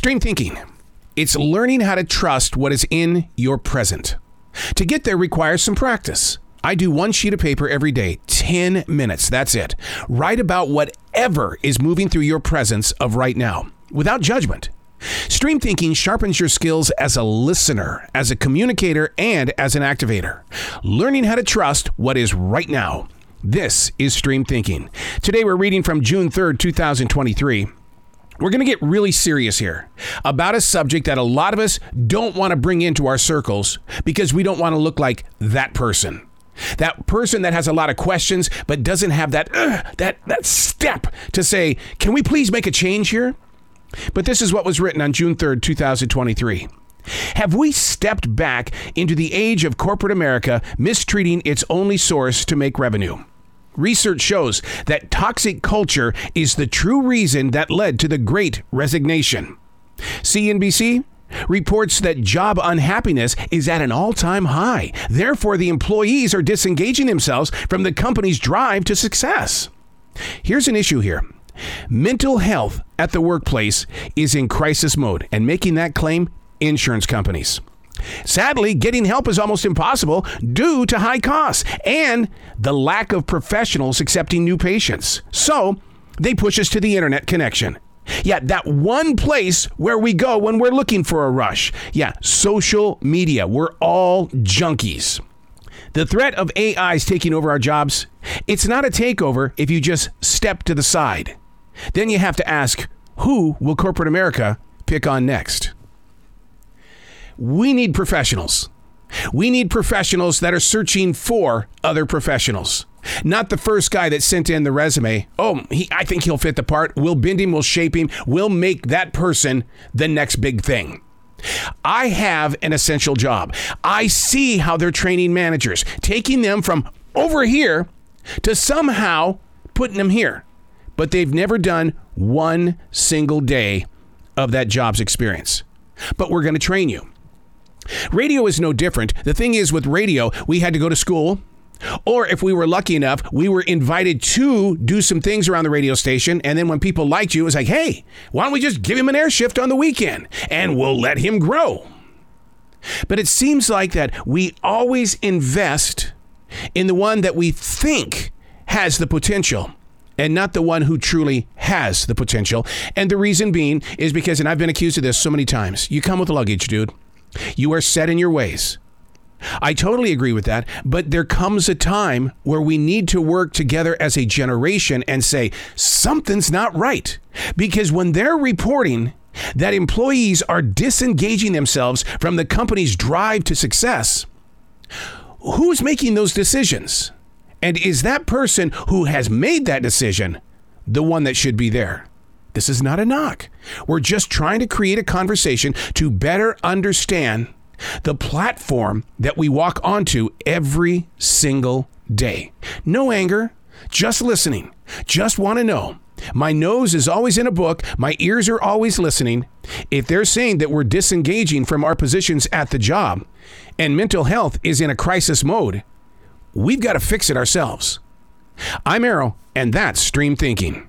Stream thinking. It's learning how to trust what is in your present. To get there requires some practice. I do one sheet of paper every day, 10 minutes. That's it. Write about whatever is moving through your presence of right now without judgment. Stream thinking sharpens your skills as a listener, as a communicator, and as an activator. Learning how to trust what is right now. This is Stream Thinking. Today we're reading from June 3rd, 2023. We're going to get really serious here about a subject that a lot of us don't want to bring into our circles because we don't want to look like that person. That person that has a lot of questions but doesn't have that uh, that that step to say, "Can we please make a change here?" But this is what was written on June 3rd, 2023. Have we stepped back into the age of corporate America mistreating its only source to make revenue? Research shows that toxic culture is the true reason that led to the great resignation. CNBC reports that job unhappiness is at an all time high. Therefore, the employees are disengaging themselves from the company's drive to success. Here's an issue here mental health at the workplace is in crisis mode, and making that claim, insurance companies. Sadly, getting help is almost impossible due to high costs and the lack of professionals accepting new patients. So, they push us to the internet connection. Yeah, that one place where we go when we're looking for a rush. Yeah, social media. We're all junkies. The threat of AIs taking over our jobs, it's not a takeover if you just step to the side. Then you have to ask, who will corporate America pick on next? We need professionals. We need professionals that are searching for other professionals. Not the first guy that sent in the resume. Oh, he, I think he'll fit the part. We'll bend him, we'll shape him, we'll make that person the next big thing. I have an essential job. I see how they're training managers, taking them from over here to somehow putting them here. But they've never done one single day of that job's experience. But we're going to train you. Radio is no different. The thing is, with radio, we had to go to school. Or if we were lucky enough, we were invited to do some things around the radio station. And then when people liked you, it was like, hey, why don't we just give him an air shift on the weekend and we'll let him grow? But it seems like that we always invest in the one that we think has the potential and not the one who truly has the potential. And the reason being is because, and I've been accused of this so many times, you come with luggage, dude. You are set in your ways. I totally agree with that, but there comes a time where we need to work together as a generation and say, something's not right. Because when they're reporting that employees are disengaging themselves from the company's drive to success, who's making those decisions? And is that person who has made that decision the one that should be there? This is not a knock. We're just trying to create a conversation to better understand the platform that we walk onto every single day. No anger, just listening. Just want to know. My nose is always in a book, my ears are always listening. If they're saying that we're disengaging from our positions at the job and mental health is in a crisis mode, we've got to fix it ourselves. I'm Arroe, and that's Stream Thinking.